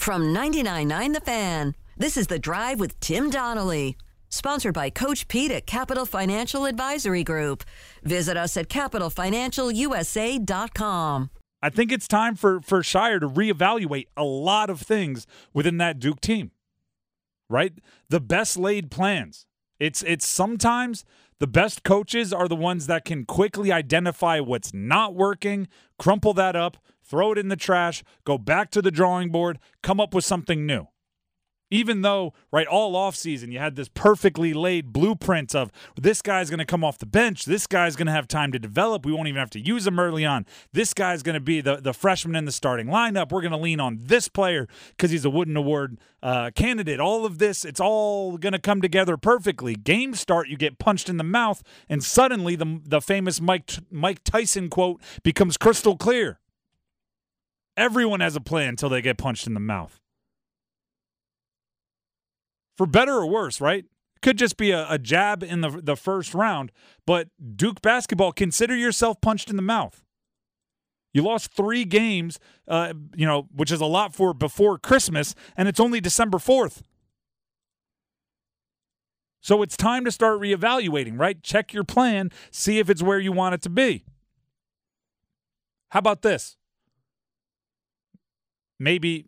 From 99.9 The Fan, this is The Drive with Tim Donnelly. Sponsored by Coach Pete at Capital Financial Advisory Group. Visit us at capitalfinancialusa.com. I think it's time for, for Scheyer to reevaluate a lot of things within that Duke team. Right? The best laid plans. It's it's sometimes the best coaches are the ones that can quickly identify what's not working, crumple that up, throw it in the trash, go back to the drawing board, come up with something new. Even though right all off season you had this perfectly laid blueprint of this guy's going to come off the bench this guy's going to have time to develop we won't even have to use him early on this guy's going to be the, the freshman in the starting lineup we're going to lean on this player because he's a wooden award uh, candidate. All of this it's all going to come together perfectly. Game start you get punched in the mouth and suddenly the, the famous mike, mike tyson quote becomes crystal clear everyone has a plan until they get punched in the mouth for better or worse, right? Could just be a, a, jab in the the first round, but Duke basketball, consider yourself punched in the mouth. You lost three games, uh, you know, which is a lot for before Christmas, and it's only December fourth. So it's time to start reevaluating, right? Check your plan, see if it's where you want it to be. How about this? Maybe,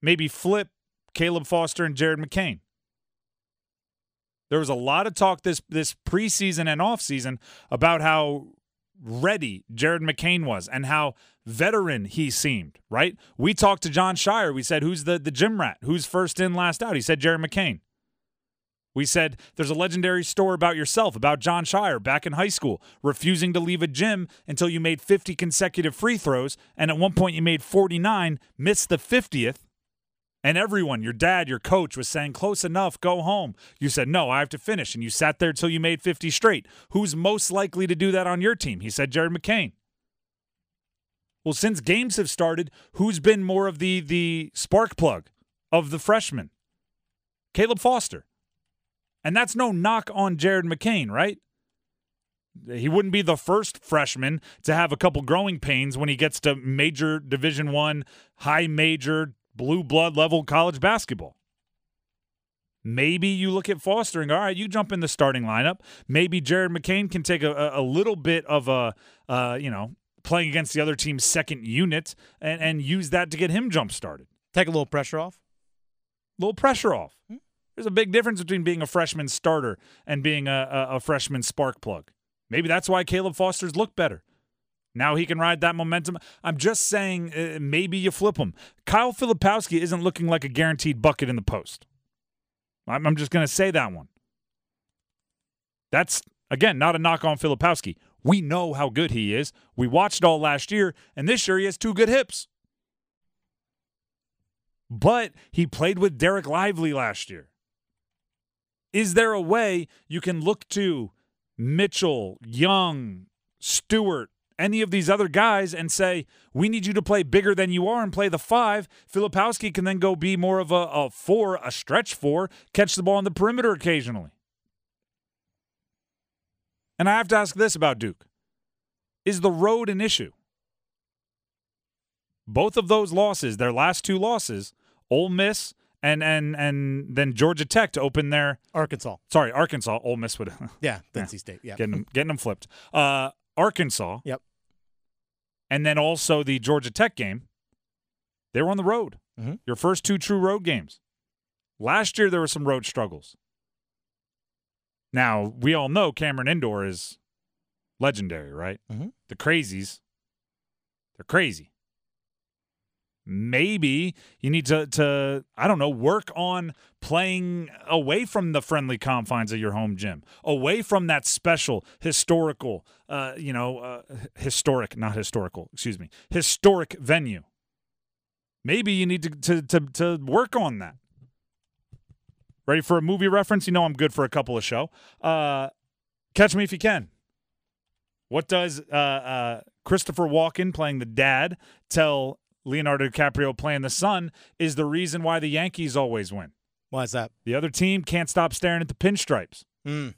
maybe flip Caleb Foster and Jared McCain. There was a lot of talk this this preseason and offseason about how ready Jared McCain was and how veteran he seemed, right? We talked to Jon Scheyer. We said, who's the, the gym rat? Who's first in, last out? He said Jared McCain. We said there's a legendary story about yourself, about Jon Scheyer back in high school, refusing to leave a gym until you made 50 consecutive free throws. And at one point you made 49, missed the 50th, and everyone, your dad, your coach, was saying, close enough, go home. You said, no, I have to finish. And you sat there till you made 50 straight. Who's most likely to do that on your team? He said, Jared McCain. Well, since games have started, who's been more of the the spark plug of the freshmen? Caleb Foster. And that's no knock on Jared McCain, right? He wouldn't be the first freshman to have a couple growing pains when he gets to major Division 1, high major blue blood level college basketball. Maybe you look at fostering. All right, you jump in the starting lineup. Maybe Jared McCain can take a, a little bit of a, uh, you know, playing against the other team's second unit and, and use that to get him jump started. Take a little pressure off. A little pressure off. Hmm? There's a big difference between being a freshman starter and being a, a, a freshman spark plug. Maybe that's why Caleb Foster's look better. Now he can ride that momentum. I'm just saying uh, maybe you flip him. Kyle Filipowski isn't looking like a guaranteed bucket in the post. I'm, I'm just going to say that one. That's, again, not a knock on Filipowski. We know how good he is. We watched all last year, and this year he has two good hips. But he played with Dereck Lively last year. Is there a way you can look to Mitchell, Young, Stewart, any of these other guys and say, we need you to play bigger than you are and play the five. Filipowski can then go be more of a, a four, a stretch four, catch the ball on the perimeter occasionally. And I have to ask this about Duke Is the road an issue? Both of those losses, their last two losses, Ole Miss and and and then Georgia Tech to open their Arkansas. Sorry, Arkansas. Ole Miss would. yeah, NC yeah. State. Yeah, getting them getting them flipped. Uh, Arkansas. Yep. And then also the Georgia Tech game. They were on the road. Mm-hmm. Your first two true road games. Last year there were some road struggles. Now we all know Cameron Indoor is legendary, right? Mm-hmm. The crazies, they're crazy maybe you need to to I don't know work on playing away from the friendly confines of your home gym, away from that special historical, uh, you know, uh, historic, not historical, excuse me, historic venue. Maybe you need to, to to to work on that. Ready for a movie reference? You know I'm good for a couple of show. Uh, catch me if you can. What does uh, uh, Christopher Walken playing the dad tell Leonardo DiCaprio playing the son is the reason why the Yankees always win. Why is that? The other team can't stop staring at the pinstripes. Mm.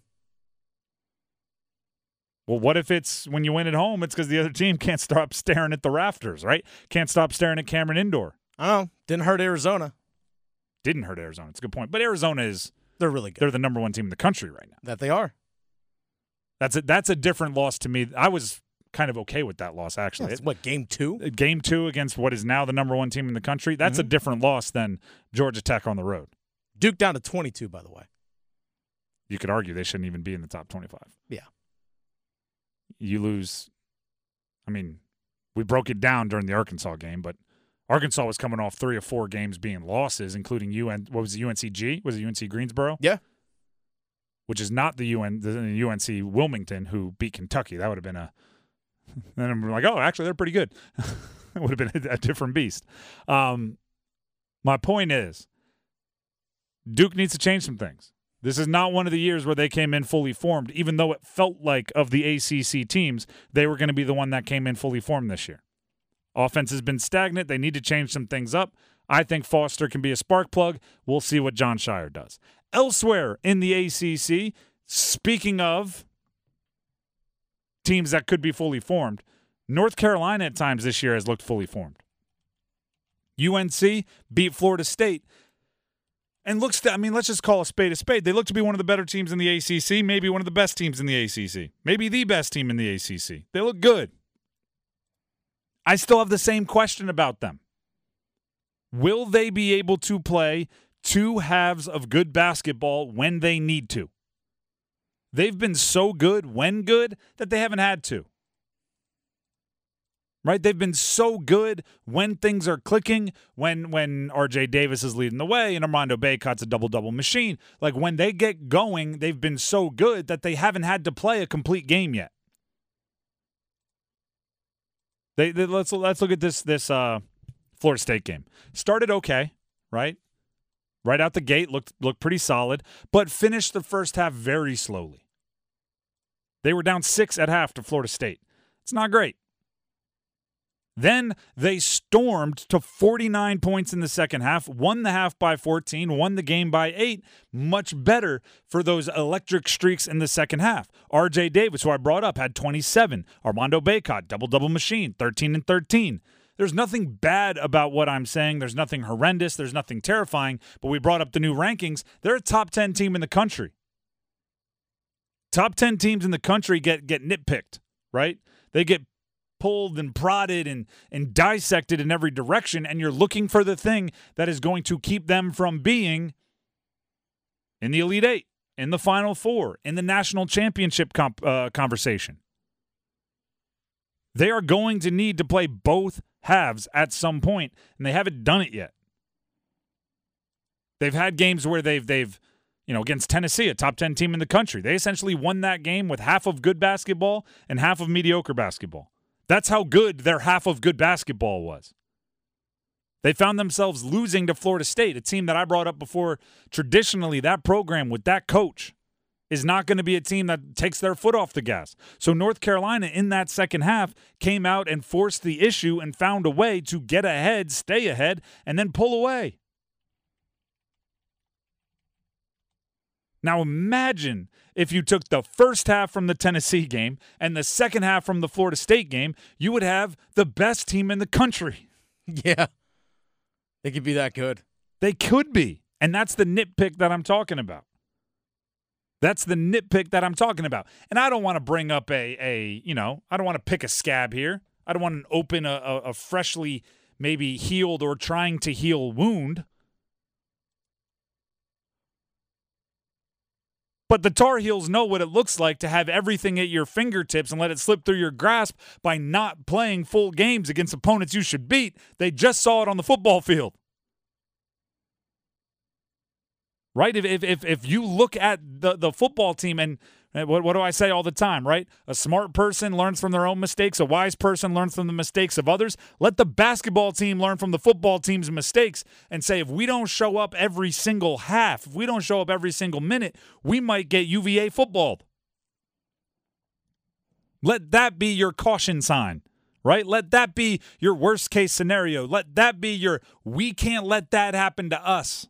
Well, what if it's when you win at home, it's because the other team can't stop staring at the rafters, right? Can't stop staring at Cameron Indoor. I don't know. Didn't hurt Arizona. Didn't hurt Arizona. It's a good point. But Arizona is They're really good. they're the number one team in the country right now. that they are. That's a that's a different loss to me. I was kind of okay with that loss actually. It's what game two? Game two against what is now the number one team in the country. That's a Mm-hmm. different loss than Georgia Tech on the road. Duke down to twenty two. By the way. You could argue they shouldn't even be in the top twenty-five. Yeah. You lose. I mean, we broke it down during the Arkansas game, but Arkansas was coming off three or four games being losses, including UN. What was it, UNCG? Was it UNC Greensboro? Yeah. Which is not the UN, the UNC Wilmington who beat Kentucky. That would have been a. Then I'm like, oh, actually, they're pretty good. it would have been a, a different beast. Um, my point is, Duke needs to change some things. This is not one of the years where they came in fully formed, even though it felt like of the ACC teams, they were going to be the one that came in fully formed this year. Offense has been stagnant. They need to change some things up. I think Foster can be a spark plug. We'll see what Jon Scheyer does. Elsewhere in the ACC, speaking of teams that could be fully formed, North Carolina at times this year has looked fully formed. UNC beat Florida State and looks to, I mean, let's just call a spade a spade. They look to be one of the better teams in the ACC, maybe one of the best teams in the ACC, maybe the best team in the ACC. They look good. I still have the same question about them. Will they be able to play two halves of good basketball when they need to? They've been so good when good that they haven't had to. Right? They've been so good when things are clicking, when when RJ Davis is leading the way and Armando Bacot's a double-double machine. Like when they get going, they've been so good that they haven't had to play a complete game yet. They, they let's let's look at this this uh Florida State game. Started okay, right? Right out the gate looked looked pretty solid, but finished the first half very slowly. They were down 6 at half to Florida State. It's not great. Then they stormed to 49 points in the second half, won the half by 14, won the game by 8. Much better for those electric streaks in the second half. RJ Davis, who I brought up, had 27. Armando Bacot, double double machine, 13 and 13. There's nothing bad about what I'm saying. There's nothing horrendous. There's nothing terrifying. But we brought up the new rankings. They're a top 10 team in the country. Top 10 teams in the country get get nitpicked, right? They get pulled and prodded and and dissected in every direction and you're looking for the thing that is going to keep them from being in the elite 8, in the final 4, in the national championship comp, uh, conversation. They are going to need to play both halves at some point and they haven't done it yet. They've had games where they've they've you know, against Tennessee, a top 10 team in the country. They essentially won that game with half of good basketball and half of mediocre basketball. That's how good their half of good basketball was. They found themselves losing to Florida State, a team that I brought up before. Traditionally, that program with that coach is not going to be a team that takes their foot off the gas. So, North Carolina in that second half came out and forced the issue and found a way to get ahead, stay ahead, and then pull away. Now imagine if you took the first half from the Tennessee game and the second half from the Florida State game, you would have the best team in the country. Yeah. They could be that good. They could be. And that's the nitpick that I'm talking about. That's the nitpick that I'm talking about. And I don't want to bring up a a, you know, I don't want to pick a scab here. I don't want to open a, a, a freshly maybe healed or trying to heal wound. But the Tar Heels know what it looks like to have everything at your fingertips and let it slip through your grasp by not playing full games against opponents you should beat. They just saw it on the football field. Right? If if if, you look at the, the football team and what, what do I say all the time, right? A smart person learns from their own mistakes. A wise person learns from the mistakes of others. Let the basketball team learn from the football team's mistakes and say, if we don't show up every single half, if we don't show up every single minute, we might get UVA footballed. Let that be your caution sign, right? Let that be your worst case scenario. Let that be your, we can't let that happen to us.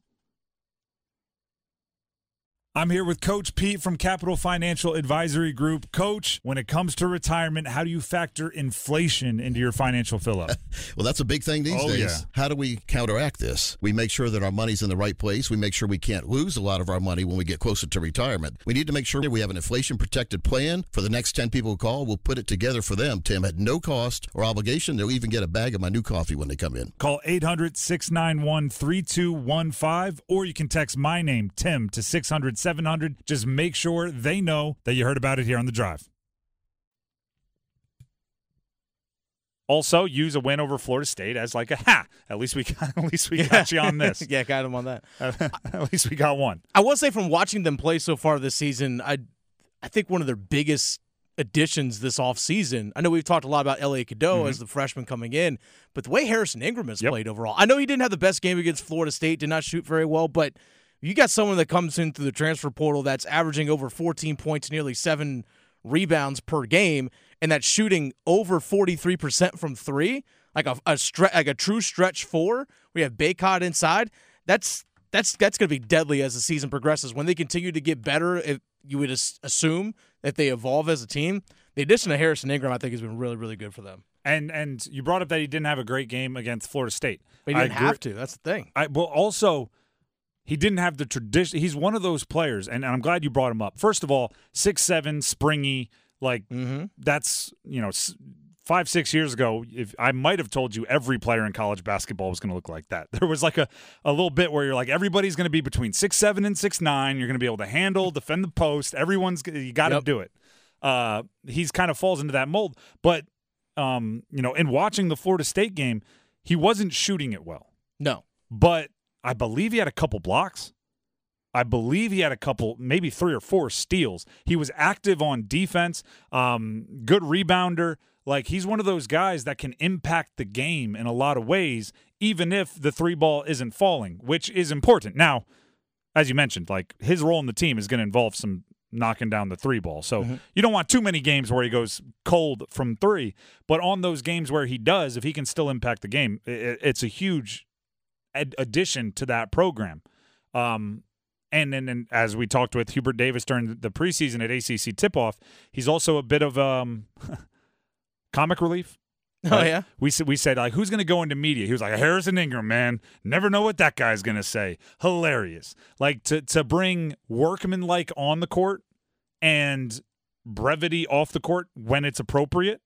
I'm here with Coach Pete from Capital Financial Advisory Group. Coach, when it comes to retirement, how do you factor inflation into your financial fill up? well, that's a big thing these Oh, days. yeah. How do we counteract this? We make sure that our money's in the right place. We make sure we can't lose a lot of our money when we get closer to retirement. We need to make sure that we have an inflation protected plan for the next 10 people who call. We'll put it together for them, Tim, at no cost or obligation. They'll even get a bag of my new coffee when they come in. Call 800 691 3215, or you can text my name, Tim, to 600 700. Just make sure they know that you heard about it here on the drive. Also, use a win over Florida State as like a ha. At least we got, at least we got you on this. yeah, got him on that. at least we got one. I will say from watching them play so far this season, I I think one of their biggest additions this offseason. I know we've talked a lot about Elliot Cadeau mm-hmm. as the freshman coming in, but the way Harrison Ingram has Yep. played overall. I know he didn't have the best game against Florida State, did not shoot very well, but you got someone that comes in through the transfer portal that's averaging over 14 points, nearly 7 rebounds per game and that's shooting over 43% from 3, like a a stre- like a true stretch 4. We have Bacot inside. That's that's that's going to be deadly as the season progresses. When they continue to get better, if you would assume that they evolve as a team. The addition of Harrison Ingram, I think, has been really, really good for them. And and you brought up that he didn't have a great game against Florida State. But he I didn't agree- have to. That's the thing. I well also he didn't have the tradition. He's one of those players, and, and I'm glad you brought him up. First of all, six seven, springy, like Mm-hmm. that's you know five six years ago. If I might have told you every player in college basketball was going to look like that. There was like a a little bit where you're like everybody's going to be between six seven and six nine. You're going to be able to handle, defend the post. Everyone's you got to Yep. do it. Uh, he's kind of falls into that mold, but um, you know, in watching the Florida State game, he wasn't shooting it well No. but I believe he had a couple blocks. I believe he had a couple, maybe three or four steals. He was active on defense, um, good rebounder. Like he's one of those guys that can impact the game in a lot of ways, even if the three ball isn't falling, which is important. Now, as you mentioned, like his role in the team is going to involve some knocking down the three ball. So you don't want too many games where he goes cold from three. But on those games where he does, if he can still impact the game, it's a huge ad- addition to that program. Um, and then as we talked with Hubert Davis during the preseason at ACC tip off, he's also a bit of um, comic relief. Oh Right? yeah. We said we said like who's going to go into media? He was like Harrison Ingram, man. Never know what that guy's going to say. Hilarious. Like to to bring workman like on the court and brevity off the court when it's appropriate.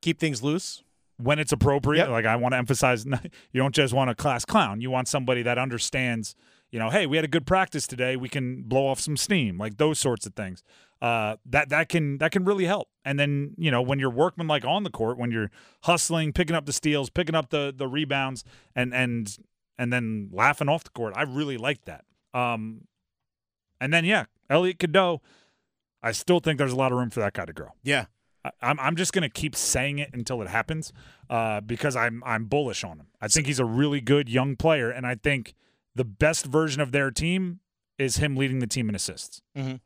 Keep things loose. When it's appropriate, Yep. like I want to emphasize, you don't just want a class clown. You want somebody that understands. You know, hey, we had a good practice today. We can blow off some steam, like those sorts of things. Uh, that that can that can really help. And then you know when you're workman like on the court, when you're hustling, picking up the steals, picking up the the rebounds, and and and then laughing off the court, I really like that. Um, and then yeah, Elliot Cadeau, I still think there's a lot of room for that guy to grow. Yeah. I'm I'm just gonna keep saying it until it happens, uh, because I'm I'm bullish on him. I think he's a really good young player, and I think the best version of their team is him leading the team in assists. Mhm.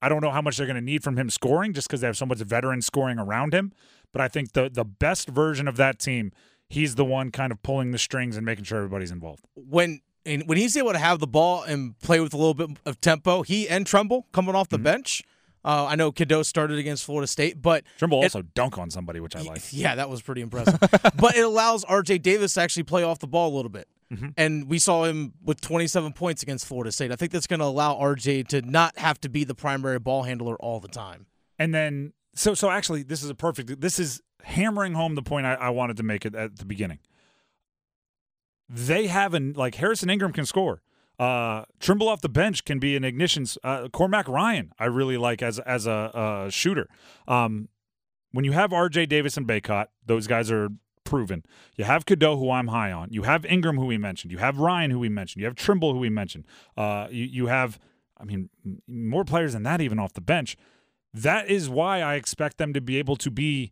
I don't know how much they're going to need from him scoring, just because they have so much veteran scoring around him. But I think the the best version of that team, he's the one kind of pulling the strings and making sure everybody's involved. When and when he's able to have the ball and play with a little bit of tempo, he and Trimble coming off the bench. Uh, I know Cadeau started against Florida State, but Trimble It- also dunk on somebody, which I like. Yeah, that was pretty impressive. but it allows RJ Davis to actually play off the ball a little bit. Mm-hmm. And we saw him with 27 points against Florida State. I think that's going to allow RJ to not have to be the primary ball handler all the time. And then, so so actually, this is a perfect. This is hammering home the point I, I wanted to make at, at the beginning. They have an like Harrison Ingram can score. Uh, Trimble off the bench can be an ignition. Uh, Cormac Ryan, I really like as as a, a shooter. Um, when you have R.J. Davis and Bacot, those guys are proven. You have Cadeau, who I'm high on. You have Ingram, who we mentioned. You have Ryan, who we mentioned. You have Trimble, who we mentioned. Uh, you you have, I mean, more players than that even off the bench. That is why I expect them to be able to be,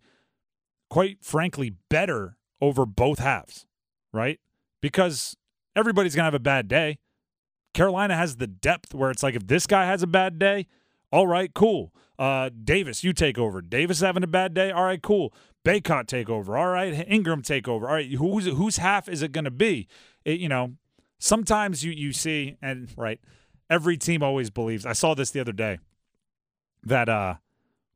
quite frankly, better over both halves, right? Because everybody's gonna have a bad day. Carolina has the depth where it's like if this guy has a bad day, all right, cool. Uh, Davis, you take over. Davis having a bad day, all right, cool. Bacot take over, all right. Ingram take over, all right. Who's whose half is it going to be? It, you know, sometimes you you see and right, every team always believes. I saw this the other day that uh,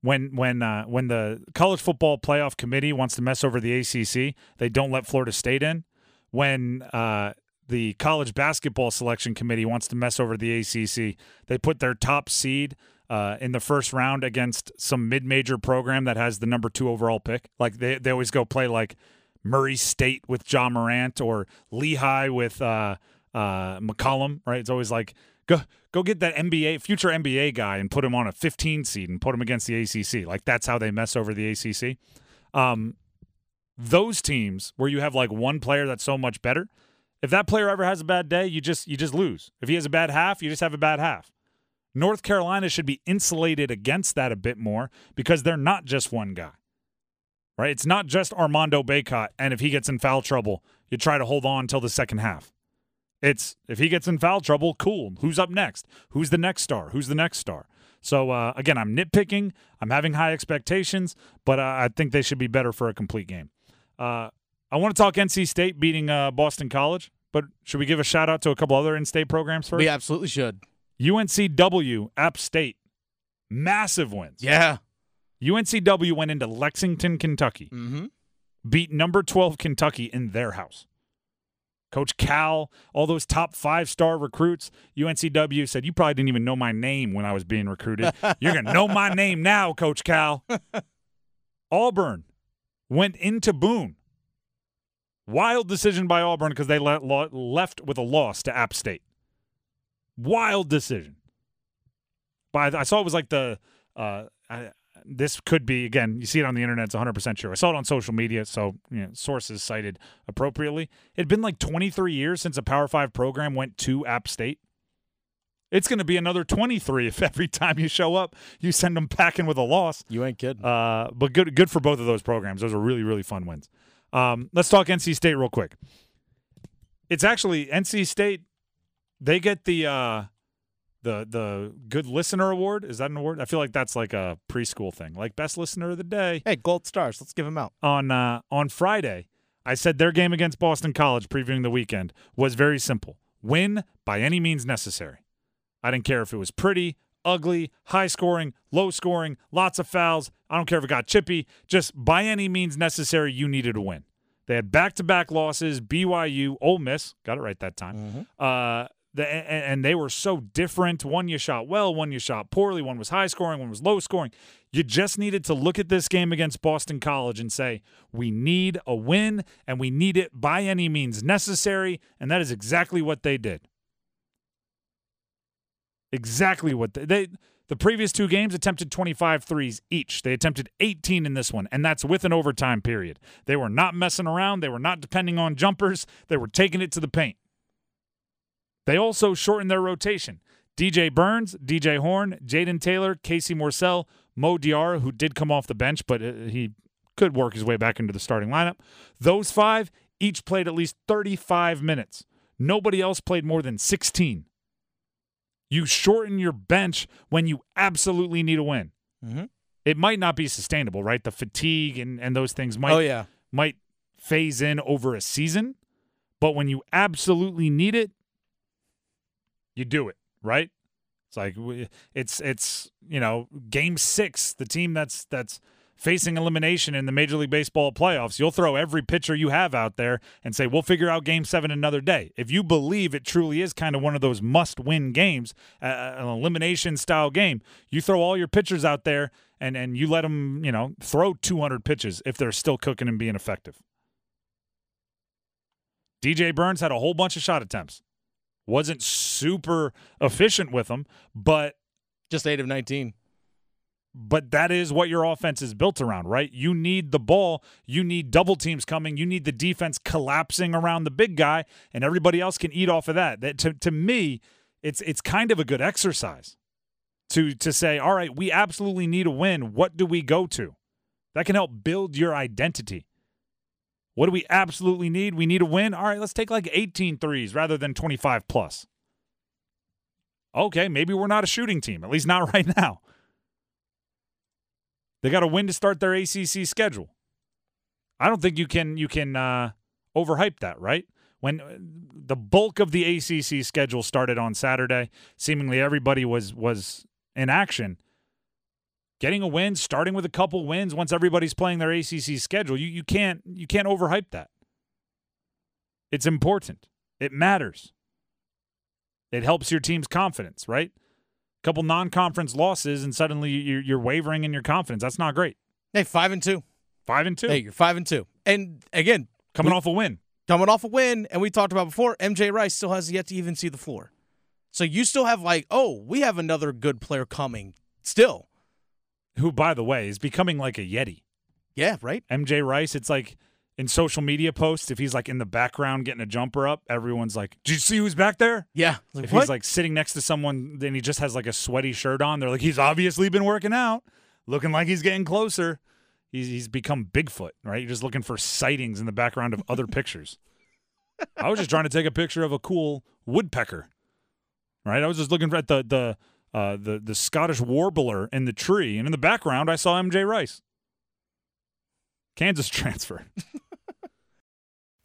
when when uh, when the college football playoff committee wants to mess over the ACC, they don't let Florida State in. When uh, the college basketball selection committee wants to mess over the ACC, they put their top seed uh, in the first round against some mid-major program that has the number two overall pick. Like they they always go play like Murray State with Ja Morant or Lehigh with uh, uh, McCollum. Right? It's always like go go get that NBA future NBA guy and put him on a 15 seed and put him against the ACC. Like that's how they mess over the ACC. Um, those teams where you have like one player that's so much better, if that player ever has a bad day, you just you just lose. If he has a bad half, you just have a bad half. North Carolina should be insulated against that a bit more because they're not just one guy. Right? It's not just Armando Bacot and if he gets in foul trouble, you try to hold on until the second half. It's if he gets in foul trouble, cool. Who's up next? Who's the next star? Who's the next star? So uh, again, I'm nitpicking. I'm having high expectations, but uh, I think they should be better for a complete game. Uh, I want to talk NC State beating uh, Boston College, but should we give a shout out to a couple other in-state programs first? We absolutely should. UNCW, App State, massive wins. Yeah. UNCW went into Lexington, Kentucky, Mm-hmm. beat number 12 Kentucky in their house. Coach Cal, all those top five star recruits, UNCW said, You probably didn't even know my name when I was being recruited. You're going to know my name now, Coach Cal. Auburn went into Boone. Wild decision by Auburn because they le- lo- left with a loss to App State. Wild decision. By I saw it was like the uh, I, this could be again. You see it on the internet. It's 100 percent sure. I saw it on social media, so you know, sources cited appropriately. It had been like 23 years since a Power Five program went to App State. It's going to be another 23 if every time you show up you send them packing with a loss. You ain't kidding. Uh, but good, good for both of those programs. Those are really, really fun wins. Um, let's talk NC State real quick. It's actually NC State. They get the uh, the the good listener award. Is that an award? I feel like that's like a preschool thing, like best listener of the day hey, gold stars. Let's give them out. on uh, on Friday. I said their game against Boston College, previewing the weekend, was very simple: win by any means necessary. I didn't care if it was pretty, ugly, high scoring, low scoring, lots of fouls. I don't care if it got chippy. Just by any means necessary, you needed to win. They had back to back losses. BYU, Ole Miss, got it right that time. Uh, the, and they were so different. One you shot well, one you shot poorly. One was high scoring, one was low scoring. You just needed to look at this game against Boston College and say, we need a win, and we need it by any means necessary. And that is exactly what they did. Exactly what they, they the previous two games attempted 25 threes each. They attempted 18 in this one, and that's with an overtime period. They were not messing around. They were not depending on jumpers. They were taking it to the paint. They also shortened their rotation. DJ Burns, DJ Horne, Jayden Taylor, Casey Morsell, Mo Diarra, who did come off the bench, but uh, he could work his way back into the starting lineup. Those five each played at least 35 minutes. Nobody else played more than 16. You shorten your bench when you absolutely need a win. Mhm. It might not be sustainable, right? The fatigue and, and those things might oh yeah. might phase in over a season, but when you absolutely need it, you do it, right? It's like it's it's you know game six, the team that's that's facing elimination in the Major League Baseball playoffs. You'll throw every pitcher you have out there and say we'll figure out game seven another day. If you believe it truly is kind of one of those must-win games, uh, an elimination style game, you throw all your pitchers out there and and you let them you know throw 200 pitches if they're still cooking and being effective. DJ Burns had a whole bunch of shot attempts. Wasn't super efficient with them, but Just eight of nineteen. But that is what your offense is built around, right? You need the ball, you need double teams coming, you need the defense collapsing around the big guy, and everybody else can eat off of that. That to, to me, it's it's kind of a good exercise to to say, all right, we absolutely need a win. What do we go to? That can help build your identity. What do we absolutely need? We need a win. All right, let's take like 18 threes rather than 25 plus. Okay, maybe we're not a shooting team, at least not right now. They got to win to start their ACC schedule. I don't think you can you can uh, overhype that, right? when uh, the bulk of the ACC schedule started on Saturday, seemingly everybody was was in action. Getting a win, starting with a couple wins once everybody's playing their ACC schedule, you you can't you can't overhype that. It's important. It matters. It helps your team's confidence, right? Couple non-conference losses and suddenly you're, you're wavering in your confidence. That's not great. Hey, five and two. Five and two. Hey, you're five and two. And again, coming we- off a win. coming off a win, and we talked about before, MJ Rice still has yet to even see the floor. So you still have like, oh, we have another good player coming still. Who, by the way, is becoming like a Yeti. Yeah, right? MJ Rice, it's like in social media posts, if he's like in the background getting a jumper up, everyone's like, Did you see who's back there? Yeah. Like, if what? he's like sitting next to someone, then he just has like a sweaty shirt on. They're like, he's obviously been working out, looking like he's getting closer. He's, he's become Bigfoot, right? You're just looking for sightings in the background of other pictures. I was just trying to take a picture of a cool woodpecker, right? I was just looking at the the uh, the the Scottish warbler in the tree, and in the background, I saw MJ Rice. Kansas transfer.